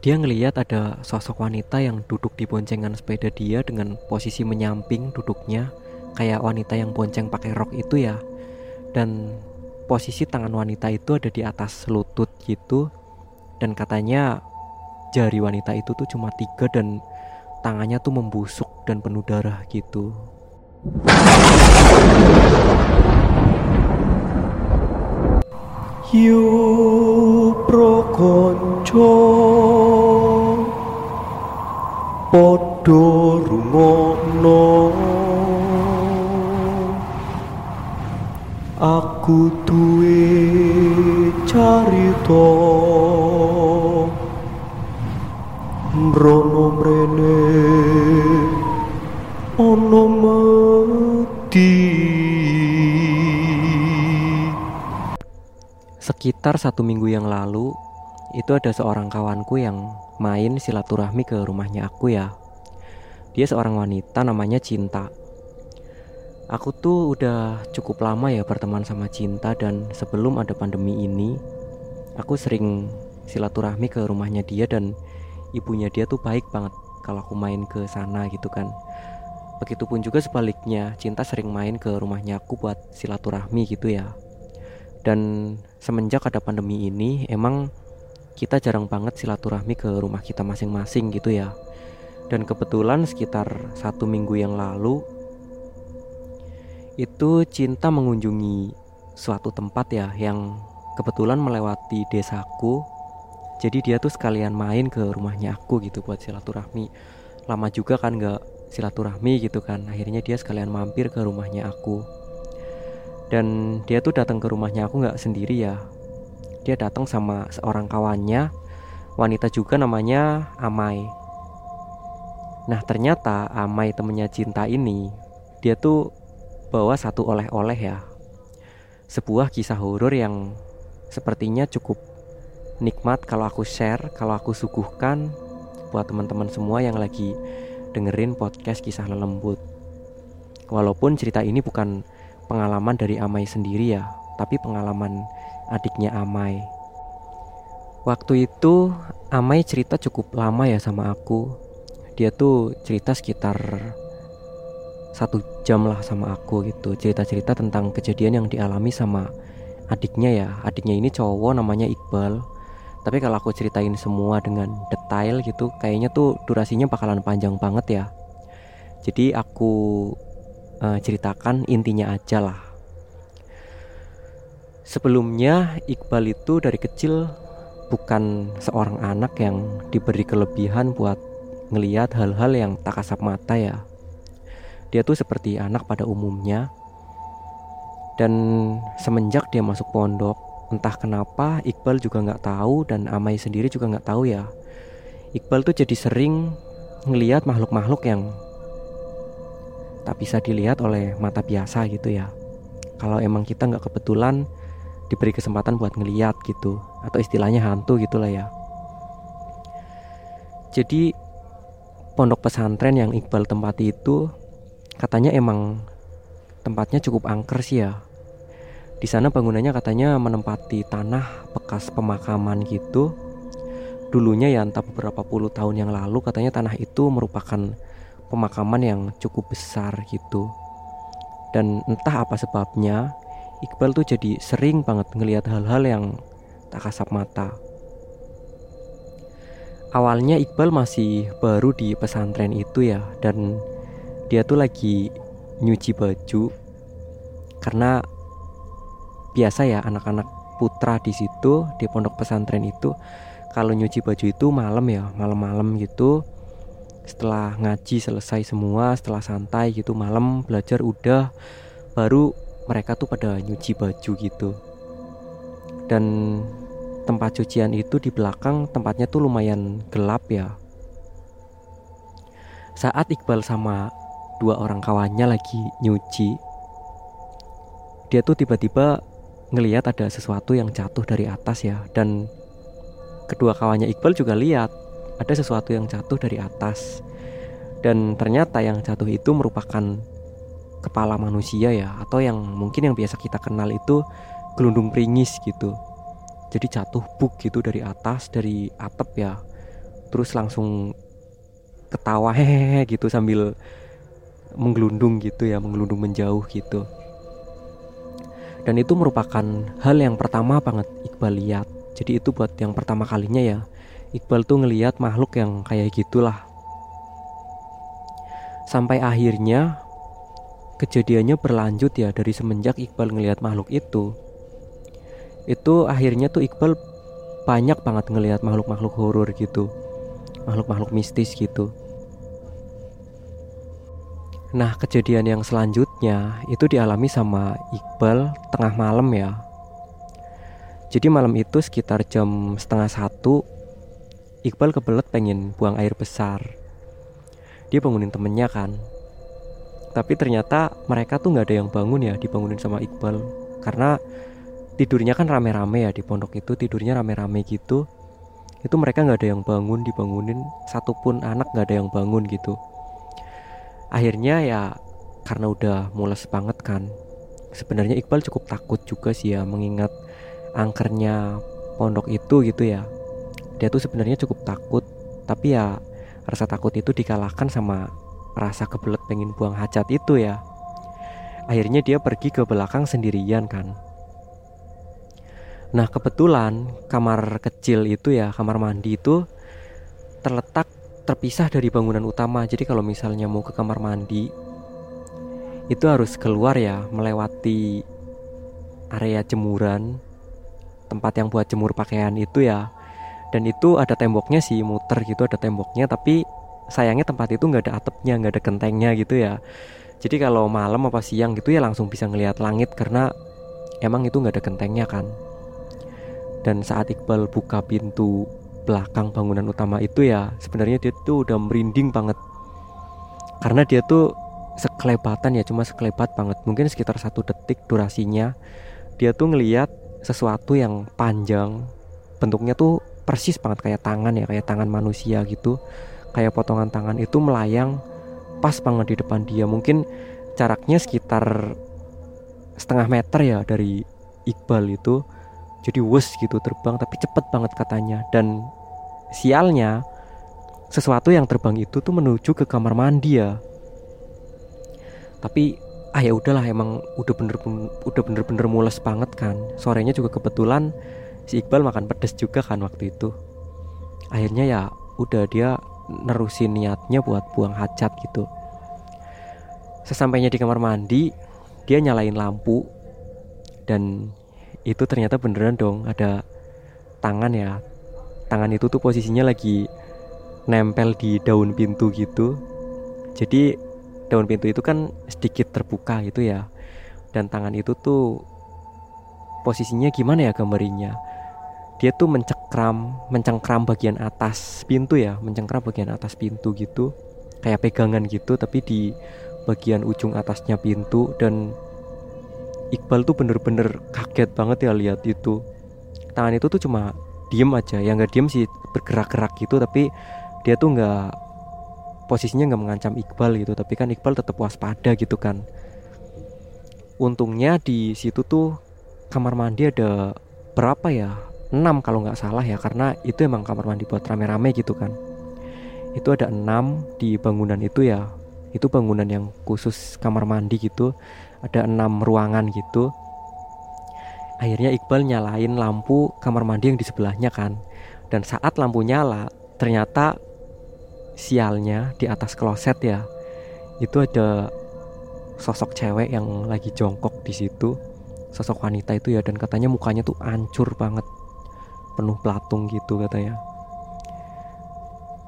dia ngeliat ada sosok wanita yang duduk di boncengan sepeda dia dengan posisi menyamping duduknya kayak wanita yang bonceng pakai rok itu ya. Dan posisi tangan wanita itu ada di atas lutut gitu. Dan katanya jari wanita itu tuh cuma tiga dan tangannya tuh membusuk dan penuh darah gitu prokonco padha rumono. Aku duwe carita. Mrono mrene ana Sekitar satu minggu yang lalu, itu ada seorang kawanku yang main silaturahmi ke rumahnya aku ya. Dia seorang wanita namanya Cinta. Aku tuh udah cukup lama ya berteman sama Cinta dan sebelum ada pandemi ini, aku sering silaturahmi ke rumahnya dia dan ibunya dia tuh baik banget kalau aku main ke sana gitu kan. Begitupun juga sebaliknya, Cinta sering main ke rumahnya aku buat silaturahmi gitu ya. Dan semenjak ada pandemi ini emang kita jarang banget silaturahmi ke rumah kita masing-masing gitu ya. Dan kebetulan sekitar satu minggu yang lalu itu cinta mengunjungi suatu tempat ya yang kebetulan melewati desaku. Jadi dia tuh sekalian main ke rumahnya aku gitu buat silaturahmi. Lama juga kan gak silaturahmi gitu kan. Akhirnya dia sekalian mampir ke rumahnya aku dan dia tuh datang ke rumahnya aku nggak sendiri ya. Dia datang sama seorang kawannya wanita juga namanya Amai. Nah ternyata Amai temennya cinta ini dia tuh bawa satu oleh-oleh ya. Sebuah kisah horor yang sepertinya cukup nikmat kalau aku share kalau aku suguhkan buat teman-teman semua yang lagi dengerin podcast kisah lelembut. Walaupun cerita ini bukan pengalaman dari Amai sendiri ya, tapi pengalaman adiknya Amai. Waktu itu Amai cerita cukup lama ya sama aku. Dia tuh cerita sekitar satu jam lah sama aku gitu. Cerita-cerita tentang kejadian yang dialami sama adiknya ya. Adiknya ini cowok namanya Iqbal. Tapi kalau aku ceritain semua dengan detail gitu, kayaknya tuh durasinya bakalan panjang banget ya. Jadi aku uh, ceritakan intinya aja lah. Sebelumnya Iqbal itu dari kecil bukan seorang anak yang diberi kelebihan buat ngeliat hal-hal yang tak kasat mata ya. Dia tuh seperti anak pada umumnya. Dan semenjak dia masuk pondok, entah kenapa Iqbal juga nggak tahu dan Amai sendiri juga nggak tahu ya. Iqbal tuh jadi sering ngeliat makhluk-makhluk yang tak bisa dilihat oleh mata biasa gitu ya. Kalau emang kita nggak kebetulan diberi kesempatan buat ngeliat gitu atau istilahnya hantu gitulah ya. Jadi pondok pesantren yang Iqbal tempati itu katanya emang tempatnya cukup angker sih ya. Di sana bangunannya katanya menempati tanah bekas pemakaman gitu. Dulunya ya entah beberapa puluh tahun yang lalu katanya tanah itu merupakan pemakaman yang cukup besar gitu. Dan entah apa sebabnya Iqbal tuh jadi sering banget ngelihat hal-hal yang tak kasat mata. Awalnya Iqbal masih baru di pesantren itu ya dan dia tuh lagi nyuci baju. Karena biasa ya anak-anak putra di situ di pondok pesantren itu kalau nyuci baju itu malam ya malam-malam gitu setelah ngaji selesai semua setelah santai gitu malam belajar udah baru mereka tuh pada nyuci baju gitu. Dan tempat cucian itu di belakang tempatnya tuh lumayan gelap ya. Saat Iqbal sama dua orang kawannya lagi nyuci dia tuh tiba-tiba ngeliat ada sesuatu yang jatuh dari atas ya. Dan kedua kawannya Iqbal juga lihat ada sesuatu yang jatuh dari atas. Dan ternyata yang jatuh itu merupakan kepala manusia ya atau yang mungkin yang biasa kita kenal itu gelundung pringis gitu. Jadi jatuh buk gitu dari atas dari atap ya. Terus langsung ketawa hehehe gitu sambil menggelundung gitu ya menggelundung menjauh gitu. Dan itu merupakan hal yang pertama banget Iqbal lihat. Jadi itu buat yang pertama kalinya ya Iqbal tuh ngelihat makhluk yang kayak gitulah. Sampai akhirnya kejadiannya berlanjut ya dari semenjak Iqbal ngelihat makhluk itu. Itu akhirnya tuh Iqbal banyak banget ngelihat makhluk-makhluk horor gitu. Makhluk-makhluk mistis gitu. Nah kejadian yang selanjutnya itu dialami sama Iqbal tengah malam ya. Jadi malam itu sekitar jam setengah satu Iqbal kebelet pengen buang air besar. Dia bangunin temennya kan. Tapi ternyata mereka tuh nggak ada yang bangun ya dibangunin sama Iqbal. Karena tidurnya kan rame-rame ya di pondok itu tidurnya rame-rame gitu. Itu mereka nggak ada yang bangun dibangunin Satupun anak nggak ada yang bangun gitu. Akhirnya ya karena udah mules banget kan sebenarnya Iqbal cukup takut juga sih ya mengingat angkernya pondok itu gitu ya dia tuh sebenarnya cukup takut tapi ya rasa takut itu dikalahkan sama rasa kebelet pengen buang hajat itu ya. Akhirnya dia pergi ke belakang sendirian kan. Nah kebetulan kamar kecil itu ya kamar mandi itu terletak terpisah dari bangunan utama. Jadi kalau misalnya mau ke kamar mandi itu harus keluar ya melewati area jemuran tempat yang buat jemur pakaian itu ya dan itu ada temboknya sih muter gitu ada temboknya tapi sayangnya tempat itu nggak ada atapnya nggak ada gentengnya gitu ya. Jadi kalau malam apa siang gitu ya langsung bisa ngelihat langit karena emang itu nggak ada gentengnya kan. Dan saat Iqbal buka pintu belakang bangunan utama itu ya sebenarnya dia tuh udah merinding banget. Karena dia tuh sekelebatan ya cuma sekelebat banget. Mungkin sekitar satu detik durasinya dia tuh ngeliat sesuatu yang panjang bentuknya tuh persis banget kayak tangan ya kayak tangan manusia gitu. Kayak potongan tangan itu melayang pas banget di depan dia. Mungkin jaraknya sekitar setengah meter ya dari Iqbal itu. Jadi wes gitu terbang tapi cepet banget katanya. Dan sialnya sesuatu yang terbang itu tuh menuju ke kamar mandi ya. Tapi ah ya udahlah emang udah bener udah bener-bener mules banget kan. Sorenya juga kebetulan si Iqbal makan pedas juga kan waktu itu. Akhirnya ya udah dia nerusin niatnya buat buang hajat gitu. Sesampainya di kamar mandi dia nyalain lampu. Dan itu ternyata beneran dong ada tangan ya. Tangan itu tuh posisinya lagi nempel di daun pintu gitu. Jadi daun pintu itu kan sedikit terbuka gitu ya. Dan tangan itu tuh posisinya gimana ya gambarinya dia tuh mencekram mencengkram bagian atas pintu ya mencengkram bagian atas pintu gitu. Kayak pegangan gitu tapi di bagian ujung atasnya pintu. Dan Iqbal tuh bener-bener kaget banget ya lihat itu. Tangan itu tuh cuma diem aja. Yang nggak diem sih bergerak-gerak gitu tapi dia tuh nggak posisinya nggak mengancam Iqbal gitu. Tapi kan Iqbal tetap waspada gitu kan. Untungnya di situ tuh kamar mandi ada berapa ya enam kalau nggak salah ya karena itu emang kamar mandi buat rame-rame gitu kan itu ada enam di bangunan itu ya itu bangunan yang khusus kamar mandi gitu ada enam ruangan gitu Akhirnya Iqbal nyalain lampu kamar mandi yang di sebelahnya kan. Dan saat lampu nyala, ternyata sialnya di atas kloset ya. Itu ada sosok cewek yang lagi jongkok di situ. Sosok wanita itu ya dan katanya mukanya tuh ancur banget. Penuh pelatung gitu katanya.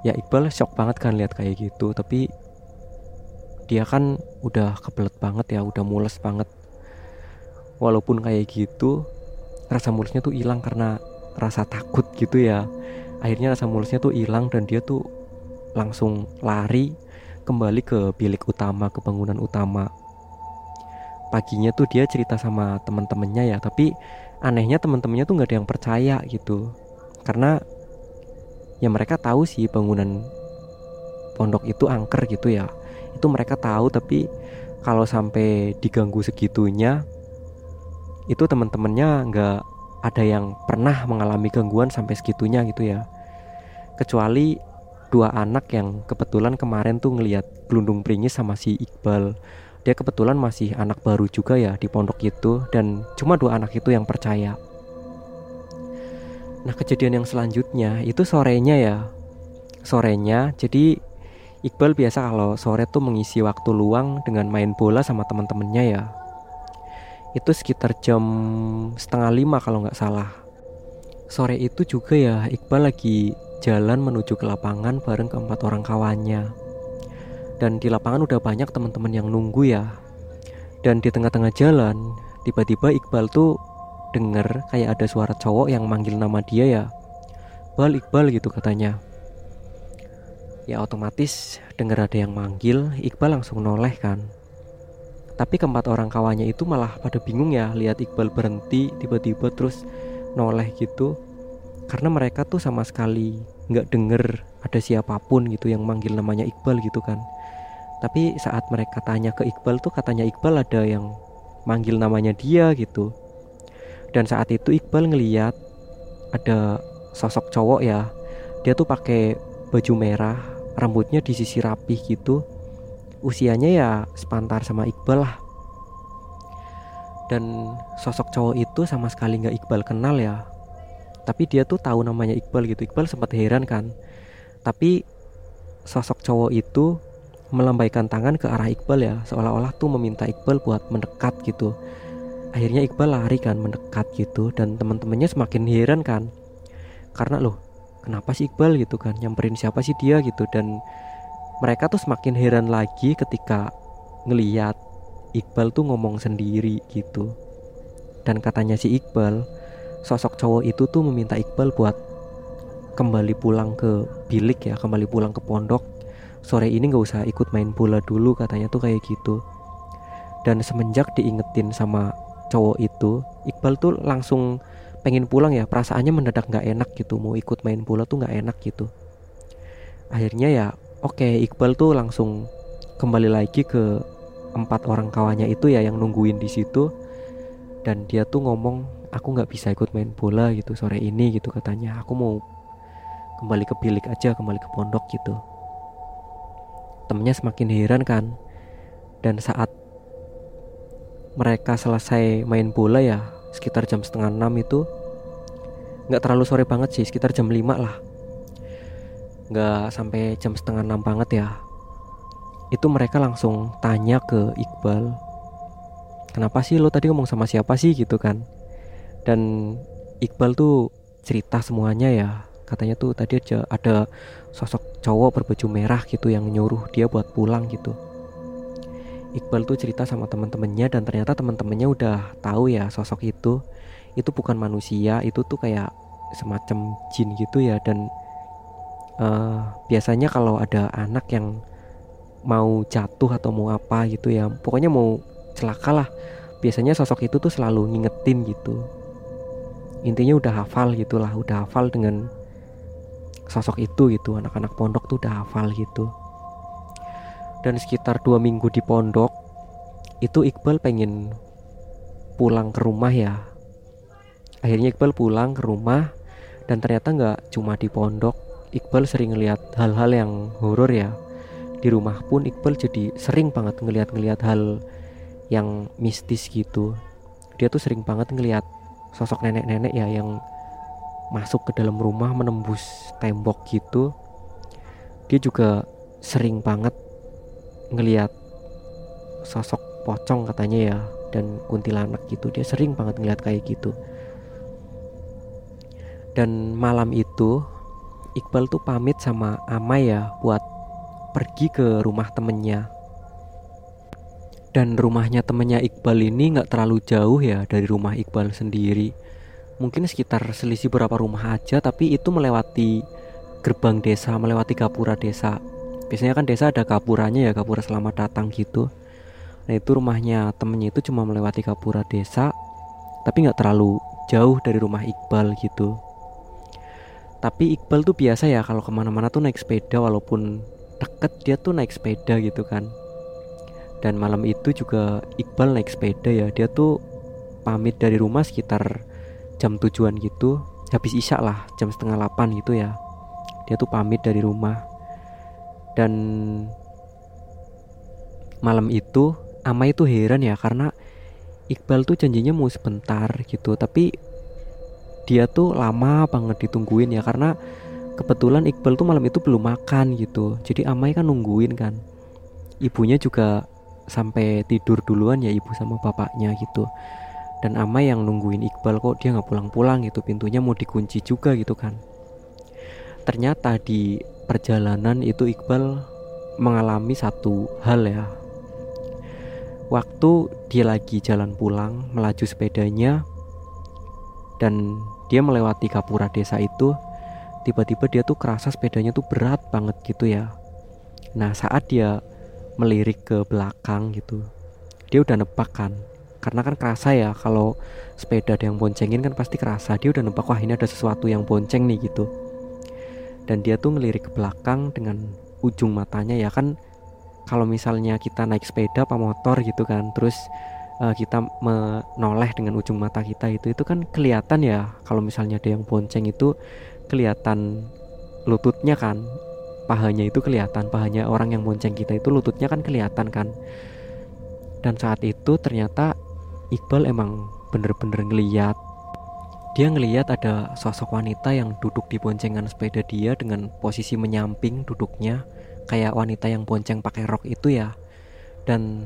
Ya Iqbal shock banget kan lihat kayak gitu, tapi dia kan udah kebelet banget ya, udah mules banget. Walaupun kayak gitu rasa mulusnya tuh hilang karena rasa takut gitu ya. Akhirnya rasa mulusnya tuh hilang dan dia tuh langsung lari kembali ke bilik utama ke bangunan utama. Paginya tuh dia cerita sama teman-temannya ya tapi anehnya teman-temannya tuh nggak ada yang percaya gitu. Karena ya mereka tahu sih bangunan pondok itu angker gitu ya. Itu mereka tahu tapi kalau sampai diganggu segitunya itu teman-temannya nggak ada yang pernah mengalami gangguan sampai segitunya gitu ya. Kecuali dua anak yang kebetulan kemarin tuh ngelihat gelundung pringis sama si Iqbal dia kebetulan masih anak baru juga ya di pondok itu dan cuma dua anak itu yang percaya. Nah kejadian yang selanjutnya itu sorenya ya. Sorenya jadi Iqbal biasa kalau sore tuh mengisi waktu luang dengan main bola sama teman-temannya ya. Itu sekitar jam setengah lima kalau nggak salah. Sore itu juga ya Iqbal lagi jalan menuju ke lapangan bareng keempat orang kawannya dan di lapangan udah banyak teman-teman yang nunggu ya. Dan di tengah-tengah jalan tiba-tiba Iqbal tuh denger kayak ada suara cowok yang manggil nama dia ya. Iqbal Iqbal gitu katanya. Ya otomatis denger ada yang manggil Iqbal langsung noleh kan. Tapi keempat orang kawannya itu malah pada bingung ya lihat Iqbal berhenti tiba-tiba terus noleh gitu. Karena mereka tuh sama sekali nggak denger ada siapa pun gitu yang manggil namanya Iqbal gitu kan tapi saat mereka tanya ke Iqbal tuh katanya Iqbal ada yang manggil namanya dia gitu. Dan saat itu Iqbal ngeliat ada sosok cowok ya. Dia tuh pakai baju merah rambutnya disisir rapih gitu. Usianya ya sepantar sama Iqbal lah. Dan sosok cowok itu sama sekali nggak Iqbal kenal ya. Tapi dia tuh tahu namanya Iqbal gitu. Iqbal sempat heran kan. Tapi sosok cowok itu melambaikan tangan ke arah Iqbal ya. Seolah-olah tuh meminta Iqbal buat mendekat gitu. Akhirnya Iqbal lari kan mendekat gitu. Dan teman-temannya semakin heran kan. Karena loh kenapa sih Iqbal? gitu kan. Nyamperin siapa sih dia? gitu. Dan mereka tuh semakin heran lagi ketika ngeliat Iqbal tuh ngomong sendiri gitu. Dan katanya si Iqbal sosok cowok itu tuh meminta Iqbal buat kembali pulang ke bilik ya kembali pulang ke pondok sore ini nggak usah ikut main bola dulu katanya tuh kayak gitu. Dan semenjak diingetin sama cowok itu Iqbal tuh langsung pengen pulang ya perasaannya mendadak nggak enak gitu mau ikut main bola tuh nggak enak gitu. Akhirnya ya oke okay, Iqbal tuh langsung kembali lagi ke empat orang kawannya itu ya yang nungguin di situ. Dan dia tuh ngomong aku nggak bisa ikut main bola gitu sore ini gitu katanya. Aku mau kembali ke bilik aja kembali ke pondok gitu temennya semakin heran kan. Dan saat mereka selesai main bola ya sekitar jam setengah enam itu nggak terlalu sore banget sih sekitar jam lima lah. Nggak sampai jam setengah enam banget ya. Itu mereka langsung tanya ke Iqbal kenapa sih lo tadi ngomong sama siapa sih? gitu kan. Dan Iqbal tuh cerita semuanya ya katanya tuh tadi aja ada sosok cowok berbaju merah gitu yang nyuruh dia buat pulang gitu. Iqbal tuh cerita sama teman-temannya dan ternyata teman-temannya udah tahu ya sosok itu. Itu bukan manusia itu tuh kayak semacam jin gitu ya dan uh, biasanya kalau ada anak yang mau jatuh atau mau apa gitu ya pokoknya mau celaka lah. Biasanya sosok itu tuh selalu ngingetin gitu. Intinya udah hafal gitulah udah hafal dengan sosok itu gitu anak-anak pondok tuh udah hafal gitu. Dan sekitar dua minggu di pondok itu Iqbal pengen pulang ke rumah ya. Akhirnya Iqbal pulang ke rumah dan ternyata nggak cuma di pondok. Iqbal sering ngeliat hal-hal yang horor ya. Di rumah pun Iqbal jadi sering banget ngeliat-ngeliat hal yang mistis gitu. Dia tuh sering banget ngeliat sosok nenek-nenek ya yang masuk ke dalam rumah menembus tembok gitu dia juga sering banget ngeliat sosok pocong katanya ya dan kuntilanak gitu. Dia sering banget ngeliat kayak gitu. Dan malam itu Iqbal tuh pamit sama Amai ya buat pergi ke rumah temennya. Dan rumahnya temennya Iqbal ini nggak terlalu jauh ya dari rumah Iqbal sendiri mungkin sekitar selisih berapa rumah aja tapi itu melewati gerbang desa melewati gapura desa. Biasanya kan desa ada gapuranya ya gapura selamat datang gitu. Nah itu rumahnya temennya itu cuma melewati gapura desa tapi nggak terlalu jauh dari rumah Iqbal gitu. Tapi Iqbal tuh biasa ya kalau ke mana-mana tuh naik sepeda walaupun deket dia tuh naik sepeda gitu kan. Dan malam itu juga Iqbal naik sepeda ya dia tuh pamit dari rumah sekitar jam tujuan gitu habis isya lah jam setengah delapan gitu ya. Dia tuh pamit dari rumah. Dan malam itu Amai itu heran ya karena Iqbal tuh janjinya mau sebentar gitu tapi dia tuh lama banget ditungguin ya karena kebetulan Iqbal tuh malam itu belum makan gitu. Jadi Amai kan nungguin kan. Ibunya juga sampai tidur duluan ya ibu sama bapaknya gitu dan Amai yang nungguin Iqbal kok dia nggak pulang-pulang gitu pintunya mau dikunci juga gitu kan. Ternyata di perjalanan itu Iqbal mengalami satu hal ya. Waktu dia lagi jalan pulang melaju sepedanya dan dia melewati kapura desa itu tiba-tiba dia tuh kerasa sepedanya tuh berat banget gitu ya. Nah saat dia melirik ke belakang gitu dia udah nebak kan karena kan kerasa ya kalau sepeda ada yang boncengin kan pasti kerasa. Dia udah nebak wah ini ada sesuatu yang bonceng nih gitu. Dan dia tuh ngelirik ke belakang dengan ujung matanya ya. Kan kalau misalnya kita naik sepeda apa motor gitu kan terus uh, kita menoleh dengan ujung mata kita itu itu kan kelihatan ya. Kalau misalnya ada yang bonceng itu kelihatan lututnya kan. Pahanya itu kelihatan pahanya orang yang bonceng kita itu lututnya kan kelihatan kan. Dan saat itu ternyata Iqbal emang bener-bener ngeliat. Dia ngeliat ada sosok wanita yang duduk di boncengan sepeda dia dengan posisi menyamping duduknya kayak wanita yang bonceng pakai rok itu ya. Dan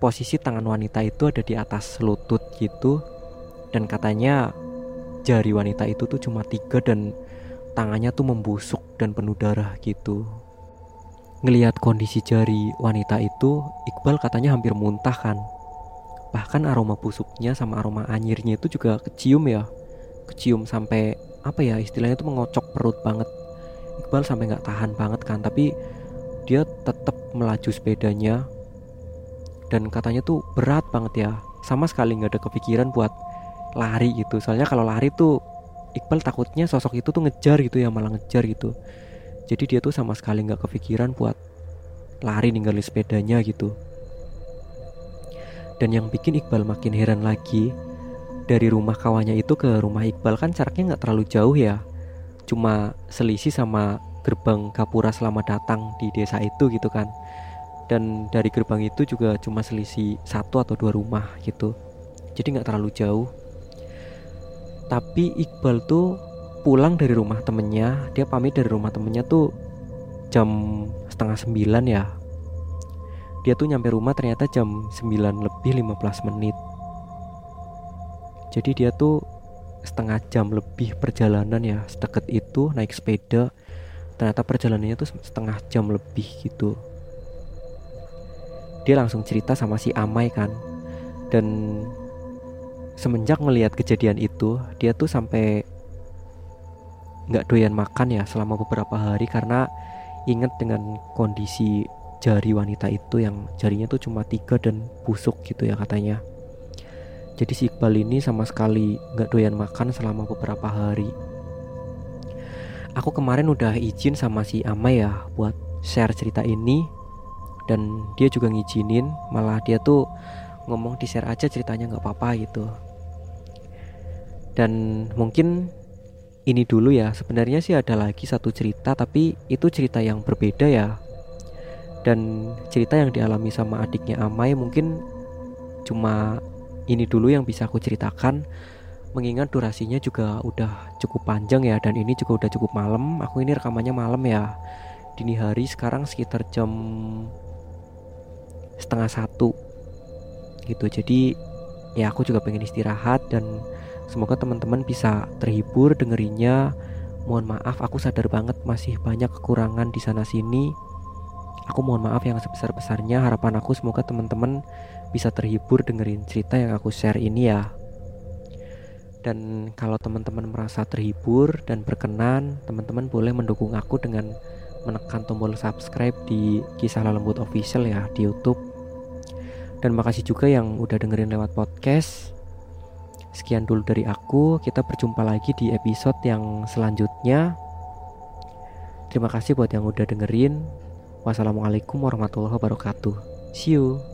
posisi tangan wanita itu ada di atas lutut gitu. Dan katanya jari wanita itu tuh cuma tiga dan tangannya tuh membusuk dan penuh darah gitu. Ngelihat kondisi jari wanita itu Iqbal katanya hampir muntah kan bahkan aroma busuknya sama aroma anyirnya itu juga kecium ya. Kecium sampai apa ya istilahnya itu mengocok perut banget. Iqbal sampai nggak tahan banget kan tapi dia tetap melaju sepedanya. Dan katanya tuh berat banget ya. Sama sekali nggak ada kepikiran buat lari gitu. Soalnya kalau lari tuh Iqbal takutnya sosok itu tuh ngejar gitu ya malah ngejar gitu. Jadi dia tuh sama sekali nggak kepikiran buat lari ninggalin sepedanya gitu dan yang bikin Iqbal makin heran lagi dari rumah kawannya itu ke rumah Iqbal kan jaraknya nggak terlalu jauh ya. Cuma selisih sama gerbang Gapura selamat datang di desa itu gitu kan. Dan dari gerbang itu juga cuma selisih satu atau dua rumah gitu. Jadi nggak terlalu jauh. Tapi Iqbal tuh pulang dari rumah temennya. Dia pamit dari rumah temennya tuh jam setengah sembilan ya dia tuh nyampe rumah ternyata jam 9 lebih 15 menit. Jadi dia tuh setengah jam lebih perjalanan ya sedekat itu naik sepeda. Ternyata perjalanannya tuh setengah jam lebih gitu. Dia langsung cerita sama si Amai kan. Dan semenjak ngelihat kejadian itu dia tuh sampai nggak doyan makan ya selama beberapa hari karena inget dengan kondisi jari wanita itu yang jarinya tuh cuma tiga dan busuk gitu ya katanya. Jadi si Iqbal ini sama sekali nggak doyan makan selama beberapa hari. Aku kemarin udah izin sama si Amai ya buat share cerita ini dan dia juga ngizinin malah dia tuh ngomong di share aja ceritanya nggak apa-apa gitu. Dan mungkin ini dulu ya sebenarnya sih ada lagi satu cerita tapi itu cerita yang berbeda ya dan cerita yang dialami sama adiknya Amai mungkin cuma ini dulu yang bisa aku ceritakan. Mengingat durasinya juga udah cukup panjang ya dan ini juga udah cukup malam. Aku ini rekamannya malam ya. Dini hari sekarang sekitar jam setengah satu gitu. Jadi ya aku juga pengen istirahat dan semoga teman-teman bisa terhibur dengerinnya. Mohon maaf aku sadar banget masih banyak kekurangan di sana sini Aku mohon maaf yang sebesar-besarnya harapan aku semoga teman-teman bisa terhibur dengerin cerita yang aku share ini ya. Dan kalau teman-teman merasa terhibur dan berkenan, teman-teman boleh mendukung aku dengan menekan tombol subscribe di Kisah Lembut Official ya di YouTube. Dan makasih juga yang udah dengerin lewat podcast. Sekian dulu dari aku, kita berjumpa lagi di episode yang selanjutnya. Terima kasih buat yang udah dengerin. Wassalamualaikum warahmatullahi wabarakatuh. See you.